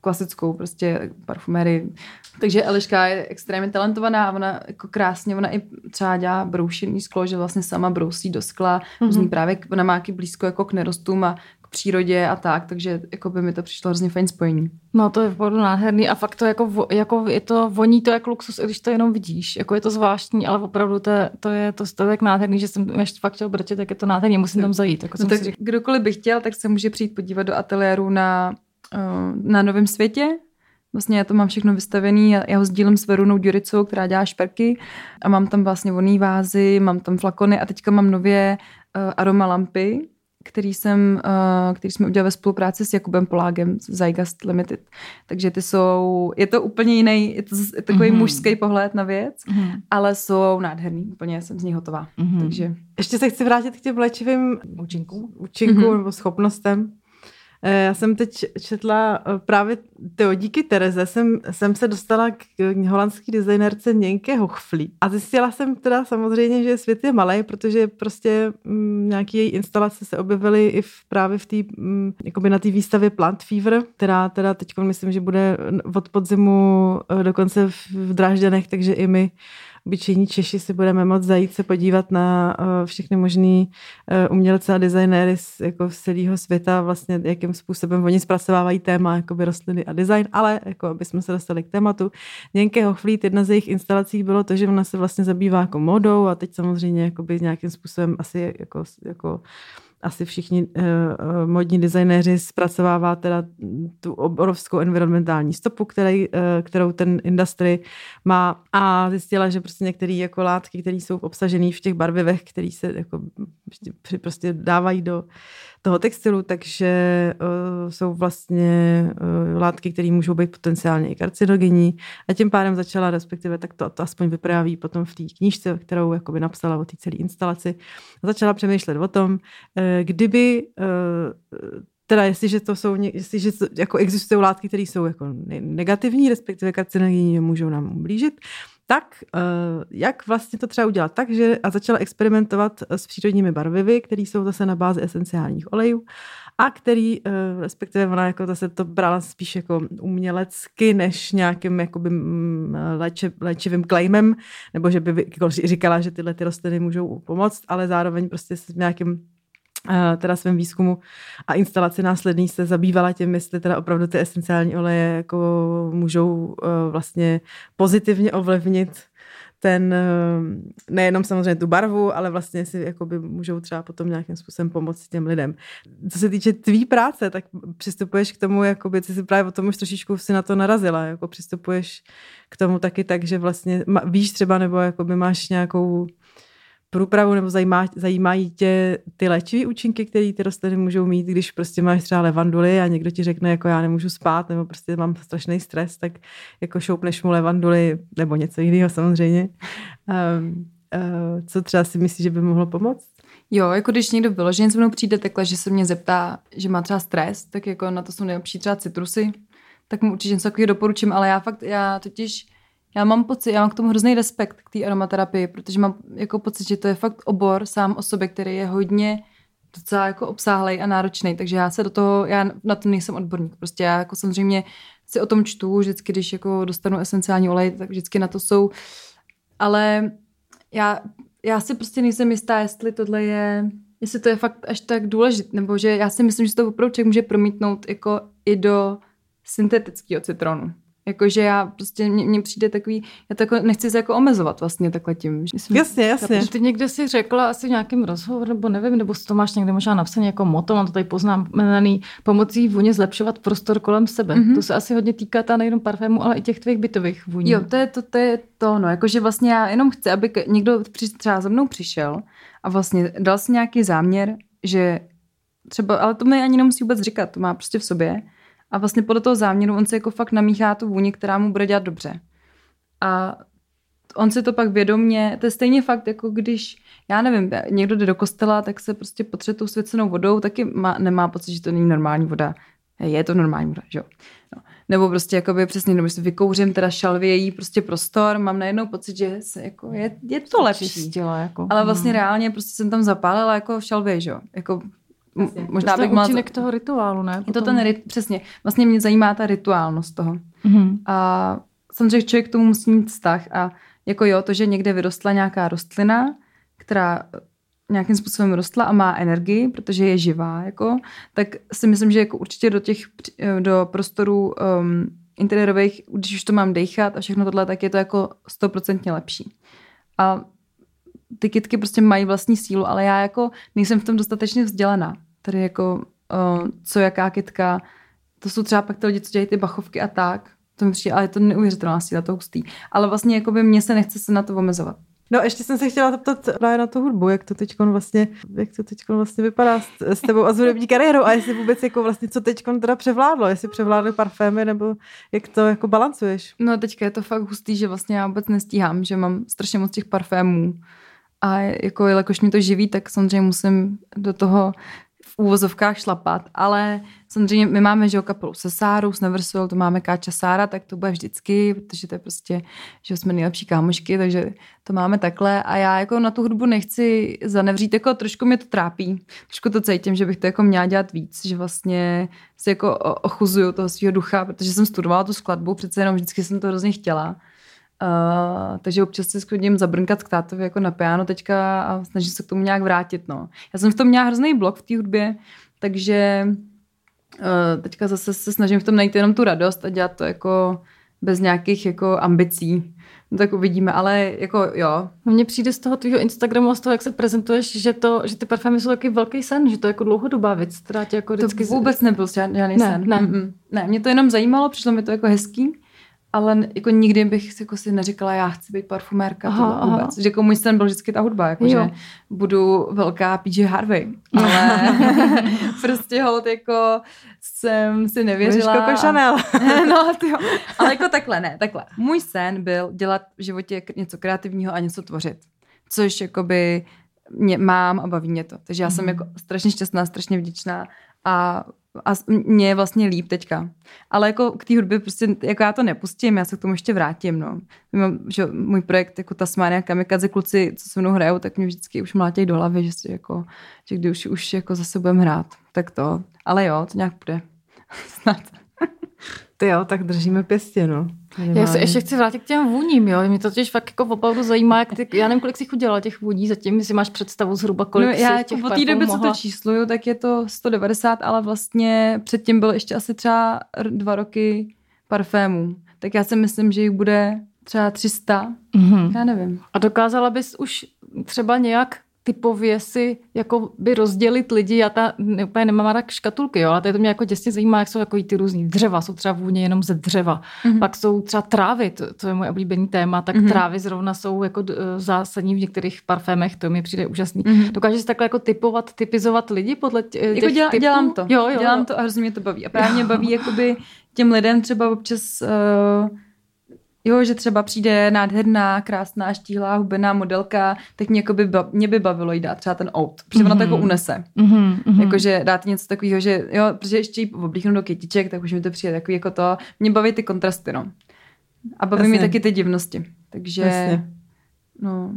klasickou prostě parfumerii. Takže Eliška je extrémně talentovaná a ona jako krásně, ona i třeba dělá broušený sklo, že vlastně sama brousí do skla, mm-hmm. právě, ona má blízko jako k nerostům a k přírodě a tak, takže jako by mi to přišlo hrozně fajn spojení. No to je opravdu nádherný a fakt to jako, jako je to, voní to jak luxus, i když to jenom vidíš, jako je to zvláštní, ale opravdu to je, to je, to, to je tak nádherný, že jsem ještě fakt chtěl brčet, tak je to nádherný, musím tam zajít. Jako no tak kdokoliv by chtěl, tak se může přijít podívat do ateliéru na na Novém světě. Vlastně já to mám všechno vystavený, já ho sdílím s Verunou Duricou, která dělá šperky a mám tam vlastně voný vázy, mám tam flakony a teďka mám nově uh, aroma lampy, který, jsem, uh, který jsme udělali ve spolupráci s Jakubem Polágem z Zygast Limited. Takže ty jsou, je to úplně jiný, je to je takový mm-hmm. mužský pohled na věc, mm-hmm. ale jsou nádherný, úplně jsem z ní hotová. Mm-hmm. Takže... Ještě se chci vrátit k těm léčivým účinkům, účinkům mm-hmm. nebo schopnostem. Eh, já jsem teď četla eh, právě tyjo, díky Tereze jsem, jsem se dostala k holandský designerce Něnke Hochflí. A zjistila jsem teda samozřejmě, že svět je malý, protože prostě m, mm, nějaký její instalace se objevily i v, právě v té, mm, jakoby na té výstavě Plant Fever, která teda teď myslím, že bude od podzimu eh, dokonce v Drážďanech, takže i my obyčejní Češi si budeme moct zajít se podívat na uh, všechny možný uh, umělce a designéry z, jako z celého světa, vlastně jakým způsobem oni zpracovávají téma jakoby rostliny a design, ale jako aby jsme se dostali k tématu. Něnke Hochflít, jedna z jejich instalací bylo to, že ona se vlastně zabývá jako modou a teď samozřejmě jakoby nějakým způsobem asi jako, jako asi všichni uh, modní designéři zpracovává teda tu obrovskou environmentální stopu, který, uh, kterou ten industry má. A zjistila, že prostě některé jako látky, které jsou obsažené v těch barvivech, které se jako prostě, prostě dávají do toho textilu, takže uh, jsou vlastně uh, látky, které můžou být potenciálně i karcinogenní. A tím pádem začala, respektive tak to, to aspoň vypráví potom v té knížce, kterou jakoby napsala o té celé instalaci, začala přemýšlet o tom, uh, kdyby uh, teda jestliže to jsou, jestliže jako existují látky, které jsou jako negativní, respektive karcinogenní, můžou nám ublížit, tak eh, jak vlastně to třeba udělat? Tak, že a začala experimentovat s přírodními barvivy, které jsou zase na bázi esenciálních olejů a který, eh, respektive ona jako zase to brala spíš jako umělecky, než nějakým jakoby mm, léče, léčivým claimem, nebo že by jako říkala, že tyhle ty rostliny můžou pomoct, ale zároveň prostě s nějakým teda svém výzkumu a instalaci následný se zabývala tím, jestli teda opravdu ty esenciální oleje jako můžou e, vlastně pozitivně ovlivnit ten, e, nejenom samozřejmě tu barvu, ale vlastně si jakoby můžou třeba potom nějakým způsobem pomoct těm lidem. Co se týče tvý práce, tak přistupuješ k tomu, jakoby, ty si právě o tom už trošičku si na to narazila, jako přistupuješ k tomu taky tak, že vlastně víš třeba, nebo jakoby máš nějakou průpravu nebo zajímá, zajímají tě ty léčivé účinky, které ty rostliny můžou mít, když prostě máš třeba levanduly a někdo ti řekne, jako já nemůžu spát nebo prostě mám strašný stres, tak jako šoupneš mu levanduly nebo něco jiného samozřejmě. Um, uh, co třeba si myslíš, že by mohlo pomoct? Jo, jako když někdo vyloženě se mnou přijde takhle, že se mě zeptá, že má třeba stres, tak jako na to jsou nejlepší třeba citrusy, tak mu určitě něco takového doporučím, ale já fakt, já totiž, já mám pocit, já mám k tomu hrozný respekt k té aromaterapii, protože mám jako pocit, že to je fakt obor sám o sobě, který je hodně docela jako obsáhlej a náročný, takže já se do toho, já na to nejsem odborník, prostě já jako samozřejmě si o tom čtu, vždycky, když jako dostanu esenciální olej, tak vždycky na to jsou, ale já, já si prostě nejsem jistá, jestli tohle je, jestli to je fakt až tak důležité, nebo že já si myslím, že to opravdu člověk může promítnout jako i do syntetického citronu. Jakože já prostě, mně přijde takový, já to jako nechci se jako omezovat vlastně takhle tím. Že jasně, jasně. Ty někde si řekla asi v nějakém rozhovoru, nebo nevím, nebo to máš někde možná napsané jako moto, mám to tady poznamenaný, pomocí vůně zlepšovat prostor kolem sebe. Mm-hmm. To se asi hodně týká ta nejenom parfému, ale i těch tvých bytových vůní. Jo, to je to, to, je to no, jakože vlastně já jenom chci, aby někdo třeba za mnou přišel a vlastně dal si nějaký záměr, že třeba, ale to mi ani nemusí vůbec říkat, to má prostě v sobě, a vlastně podle toho záměru on si jako fakt namíchá tu vůni, která mu bude dělat dobře. A on si to pak vědomně, to je stejně fakt, jako když, já nevím, někdo jde do kostela, tak se prostě potře tou svěcenou vodou, taky má, nemá pocit, že to není normální voda. Je to normální voda, že jo. No. Nebo prostě jakoby přesně, nebo si vykouřím teda šalvějí prostě prostor, mám najednou pocit, že se jako je, je to lepší. Čistila, jako. Ale vlastně hmm. reálně prostě jsem tam zapálila jako šalvě, že jo. Jako Přesně. Možná to bych měla... účinek toho rituálu, ne? Je to ten rit, přesně. Vlastně mě zajímá ta rituálnost toho. Mm-hmm. A samozřejmě člověk k tomu musí mít vztah a jako jo, to, že někde vyrostla nějaká rostlina, která nějakým způsobem rostla a má energii, protože je živá, jako, tak si myslím, že jako určitě do těch, do prostorů um, interiérových, když už to mám dechat a všechno tohle, tak je to jako stoprocentně lepší. A ty kitky prostě mají vlastní sílu, ale já jako nejsem v tom dostatečně vzdělaná. Tady jako uh, co jaká kytka, to jsou třeba pak ty lidi, co dělají ty bachovky a tak, to mi přijde, ale je to neuvěřitelná síla, to hustý. Ale vlastně jako by mě se nechce se na to omezovat. No ještě jsem se chtěla zeptat právě na tu hudbu, jak to teď vlastně, jak to teď vlastně vypadá s, s tebou a s hudební kariérou a jestli vůbec jako vlastně co teď teda převládlo, jestli převládly parfémy nebo jak to jako balancuješ? No teďka je to fakt hustý, že vlastně já vůbec nestíhám, že mám strašně moc těch parfémů a jako jelikož mě to živí, tak samozřejmě musím do toho úvozovkách šlapat, ale samozřejmě my máme, že kapelu se Sárou, s Neversoul, to máme Káča Sára, tak to bude vždycky, protože to je prostě, že jsme nejlepší kámošky, takže to máme takhle. A já jako na tu hudbu nechci zanevřít, jako trošku mě to trápí, trošku to cítím, že bych to jako měla dělat víc, že vlastně si jako ochuzuju toho svého ducha, protože jsem studovala tu skladbu, přece jenom vždycky jsem to hrozně chtěla Uh, takže občas si sklidím zabrnkat k tátovi jako na piano teďka a snažím se k tomu nějak vrátit. No. Já jsem v tom měla hrozný blok v té hudbě, takže uh, teďka zase se snažím v tom najít jenom tu radost a dělat to jako bez nějakých jako ambicí. No tak uvidíme, ale jako jo. Mně přijde z toho tvýho Instagramu a z toho, jak se prezentuješ, že, to, že ty parfémy jsou taky velký sen, že to je jako dlouhodobá věc, která tě jako vždycky... To vůbec nebyl žádný ne, sen. Ne. Mm-mm. ne, mě to jenom zajímalo, přišlo mi to jako hezký ale jako nikdy bych jako si neříkala, já chci být parfumérka, aha, to vůbec. Aha. Že jako můj sen byl vždycky ta hudba, jako že budu velká PJ Harvey, ale prostě hold jako jsem si nevěřila. Jako Chanel. no, tyjo. Ale jako takhle, ne, takhle. Můj sen byl dělat v životě něco kreativního a něco tvořit. Což jakoby mě, mám a baví mě to. Takže já mm. jsem mhm. jako strašně šťastná, strašně vděčná a a mě je vlastně líp teďka. Ale jako k té hudbě prostě, jako já to nepustím, já se k tomu ještě vrátím, no. Mám, že můj projekt jako Tasmania Kamikaze kluci, co se mnou hrajou, tak mě vždycky už mlátějí do hlavy, že, si jako, že když už, už jako zase budeme hrát, tak to. Ale jo, to nějak bude. Snad. Ty jo, tak držíme pěstě, no. Já se ještě chci vrátit k těm vůním, jo. Mě to totiž fakt jako opravdu zajímá, jak ty, já nevím, kolik jsi udělala těch vůní zatím, jestli máš představu zhruba, kolik no, já jako po té době, mohla... co to čísluju, tak je to 190, ale vlastně předtím bylo ještě asi třeba dva roky parfémů. Tak já si myslím, že jich bude třeba 300, mm-hmm. já nevím. A dokázala bys už třeba nějak typově si jako by rozdělit lidi. Já ta ne, úplně nemám ráda škatulky, jo, ale to, je to mě jako děsně zajímá, jak jsou jako ty různý dřeva, jsou třeba vůně jenom ze dřeva. Mm-hmm. Pak jsou třeba trávy, to, to je můj oblíbený téma, tak mm-hmm. trávy zrovna jsou jako zásadní v některých parfémech, to mi přijde úžasný. Mm-hmm. Dokážeš takhle jako typovat, typizovat lidi podle těch jako děla, typů? Dělám to, jo, jo, dělám jo. to a hrozně mě to baví. A právě mě baví jakoby těm lidem třeba občas uh, Jo, že třeba přijde nádherná, krásná, štíhlá, hubená modelka, tak mě, by, mě by bavilo jí dát třeba ten out, protože mm-hmm. ona to jako mhm. unese. Mm-hmm. Jakože dát něco takového, že jo, protože ještě ji oblíknu do kytiček, tak už mi to přijde takový jako to. Mě baví ty kontrasty, no. A baví Jasně. mě taky ty divnosti. Takže, Jasně. no.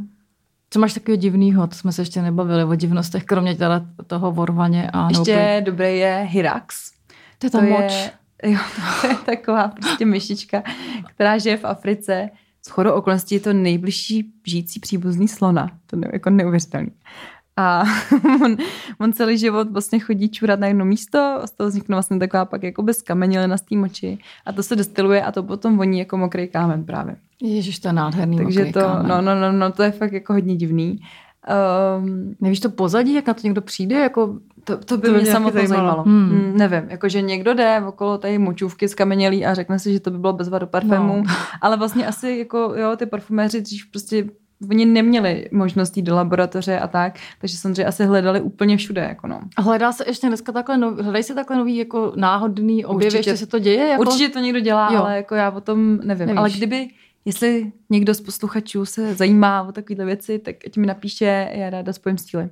Co máš takového divného? To jsme se ještě nebavili o divnostech, kromě teda toho vorvaně a Ještě noupy. dobré je Hyrax. To je ta to moč. Je, Jo, to je taková prostě myšička, která žije v Africe. S chodou okolností je to nejbližší žijící příbuzný slona. To je jako neuvěřitelný. A on, on, celý život vlastně chodí čurat na jedno místo a z toho vznikne vlastně taková pak jako bez kamenilina z té moči a to se destiluje a to potom voní jako mokrý kámen právě. Ježiš, to je nádherný Takže to, kámen. no, no, no, no, to je fakt jako hodně divný. Um, Nevíš to pozadí, jak na to někdo přijde? Jako, to, to by to mě samotně zajímalo. Hmm. Hmm, nevím, jakože někdo jde okolo té močůvky skamenělý a řekne si, že to by bylo bezva do parfému, no. ale vlastně asi jako jo, ty parfuméři dřív prostě oni neměli možností do laboratoře a tak, takže samozřejmě asi hledali úplně všude. Jako no. Hledá se ještě dneska takhle, no, hledají se takhle nový jako náhodný objevy, ještě se to děje? Jako... Určitě to někdo dělá, jo. ale jako já o tom nevím. Nevíš. Ale kdyby Jestli někdo z posluchačů se zajímá o takovéhle věci, tak ať mi napíše, já ráda spojím stíly.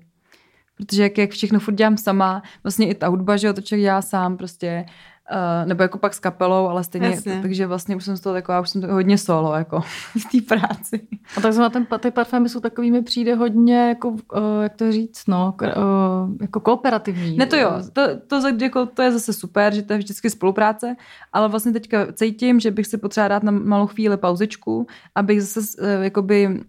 Protože jak, jak všechno furt dělám sama, vlastně i ta hudba, že jo, to člověk dělá sám, prostě Uh, nebo jako pak s kapelou, ale stejně, Jasně. takže vlastně už jsem z toho taková, už jsem to hodně solo, jako v té práci. A tak znamená, ten, ty parfémy jsou takový, mi přijde hodně, jako, uh, jak to říct, no, uh, jako kooperativní. Ne to jo, to, to, jako, to je zase super, že to je vždycky spolupráce, ale vlastně teďka cítím, že bych si potřeba dát na malou chvíli pauzičku, abych zase uh, jakoby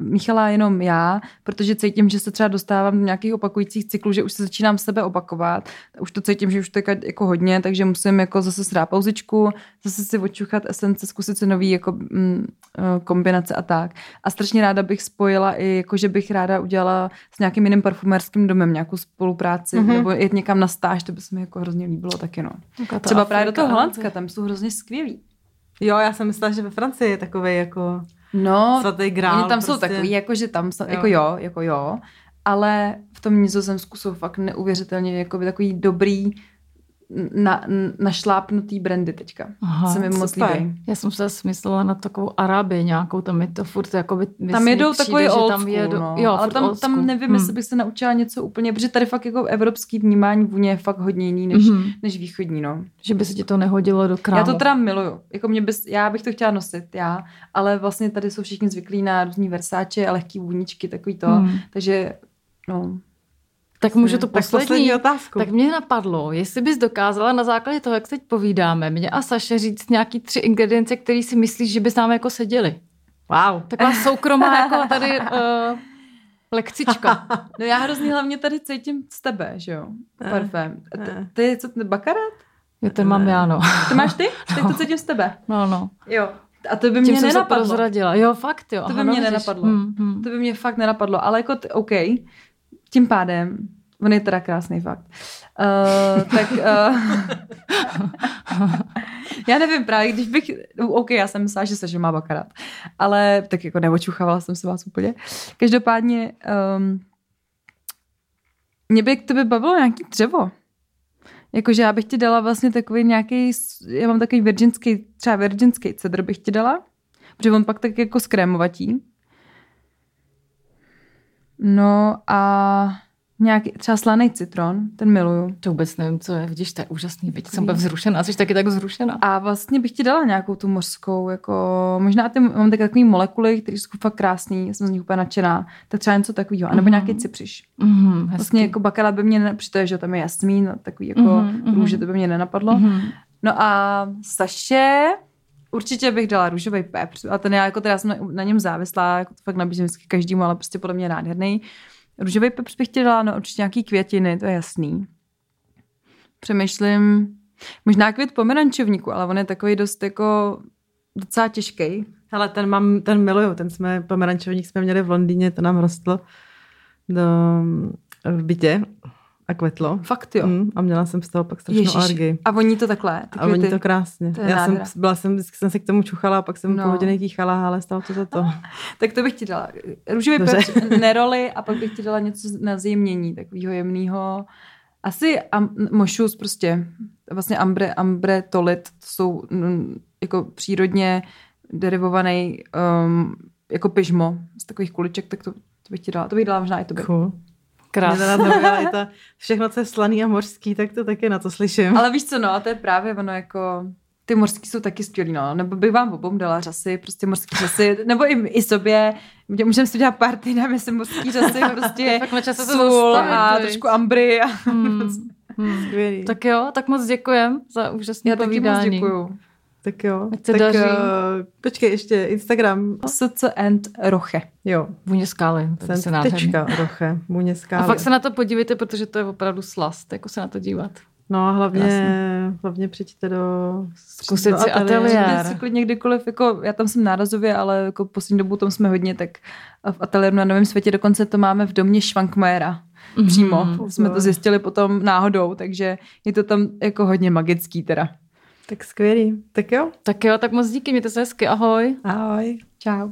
míchala jenom já, protože cítím, že se třeba dostávám do nějakých opakujících cyklů, že už se začínám sebe opakovat. Už to cítím, že už to je jako hodně, takže musím jako zase srát pauzičku, zase si očuchat esence, zkusit si nový jako mm, eh, kombinace a tak. A strašně ráda bych spojila i, jako že bych ráda udělala s nějakým jiným parfumérským domem nějakou spolupráci, mm-hmm. nebo jít někam na stáž, to by se mi jako hrozně líbilo taky, no. Třeba právě do toho Holandska, tam jsou hrozně skvělí. Jo, já jsem myslela, že ve Francii je takový jako No, svatý grál. Oni tam prostě. jsou takový, jako že tam jsou, jo. jako jo, jako jo, ale v tom Nizozemsku jsou fakt neuvěřitelně jako takový dobrý na, našlápnutý brandy teďka. Aha, se mi moc líbí. Já jsem se smyslela na takovou Arabii nějakou, tam je to furt jako by, Tam jedou takový old tam jedu, no. jo, ale tam, tam nevím, hmm. jestli bych se naučila něco úplně, protože tady fakt jako evropský vnímání vůně je fakt hodně jiný než, hmm. než východní, no. Že by se ti to nehodilo do krámu. Já to teda miluju. Jako mě bys, já bych to chtěla nosit, já, ale vlastně tady jsou všichni zvyklí na různý versáče a lehký vůničky, takový to, hmm. takže no, tak můžu to poslední, tak poslední otázku. Tak mě napadlo, jestli bys dokázala na základě toho, jak teď povídáme, mě a Saše říct nějaký tři ingredience, které si myslíš, že by s námi jako seděli. Wow. Taková soukromá jako tady uh, lekcička. No já hrozně hlavně tady cítím z tebe, že jo? Parfém. Ty je co, bakarát? Jo, ten mám já, no. Ty máš ty? Teď to cítím z tebe. No, no. Jo. A to by mě Tím nenapadlo. Jsem se prozradila. Jo, fakt jo. To by Aha, mě no, nenapadlo. Hmm, hmm. To by mě fakt nenapadlo. Ale jako, t- OK, tím pádem, on je teda krásný fakt, uh, tak uh, já nevím, právě když bych, OK, já jsem myslela, že se, že má bakarát, ale tak jako neočuchávala jsem se vás úplně. Každopádně um, mě by k tobě bavilo nějaký dřevo. Jakože já bych ti dala vlastně takový nějaký, já mám takový virginský, třeba virginský cedr bych ti dala, protože on pak tak jako skrémovatí. No a nějaký třeba slaný citron, ten miluju. To vůbec nevím, co je. Vidíš, to je úžasný. Vidíš, jsem vzrušená, jsi taky tak vzrušená. A vlastně bych ti dala nějakou tu mořskou, jako možná ty, mám taky takový molekuly, které jsou fakt krásný, jsem z nich úplně nadšená. Tak třeba něco takového, anebo mm-hmm. nějaký cipřiš. Mm-hmm, vlastně jako bakala by mě, ne, protože že tam je jasmín, takový jako mm-hmm, růže, to by mě nenapadlo. Mm-hmm. No a Saše, Určitě bych dala růžový pepř, a ten já jako teda jsem na, na něm závislá, jako to fakt nabízím vždycky každému, ale prostě podle mě nádherný. Růžový pepř bych ti dala, no určitě nějaký květiny, to je jasný. Přemýšlím, možná květ pomerančovníku, ale on je takový dost jako docela těžký. Ale ten mám, ten miluju, ten jsme, pomerančovník jsme měli v Londýně, to nám rostl do, v bytě a kvetlo. Fakt jo. Mm, a měla jsem z toho pak strašnou alergii. A voní to takhle? Ty a voní to krásně. To Já jsem, byla jsem, vždycky jsem se k tomu čuchala a pak jsem no. po hodiny kýchala, ale stalo to za to. tak to bych ti dala. Růžový pepř, neroli a pak bych ti dala něco na zjemnění, takového jemného. Asi am, mošus prostě, vlastně ambre, ambre tolit, to jsou mm, jako přírodně derivovaný um, jako pyžmo z takových kuliček, tak to, to bych ti dala. To bych dala možná i tobě. Cool. Krásně. to všechno, co je slaný a mořský, tak to taky na to slyším. Ale víš co, no, a to je právě ono jako ty mořský jsou taky skvělý, no. Nebo bych vám obom dala řasy, prostě mořský řasy, nebo i, i sobě. Můžeme si dělat party, dáme si mořský řasy, prostě sůl a trošku ambry. A... Hmm. Hmm. Skvělý. Tak jo, tak moc děkujem za úžasné povídání. Já taky moc děkuju. Tak jo. Ať se tak daří. Uh, počkej, ještě Instagram. SC and Roche. Jo. Vůně skály. Tečka Roche. Vůně skály. A fakt se na to podívejte, protože to je opravdu slast, jako se na to dívat. No a hlavně, hlavně přijďte do Zkusit si ateliér. si klidně kdykoliv, jako já tam jsem nárazově, ale jako poslední dobu tam jsme hodně, tak v ateliéru na Novém světě dokonce to máme v domě Švankmajera. Přímo. Mm-hmm. Jsme to zjistili potom náhodou, takže je to tam jako hodně magický teda. Tak skvělý. Tak jo. Tak jo, tak moc díky, mějte se hezky. Ahoj. Ahoj. Čau.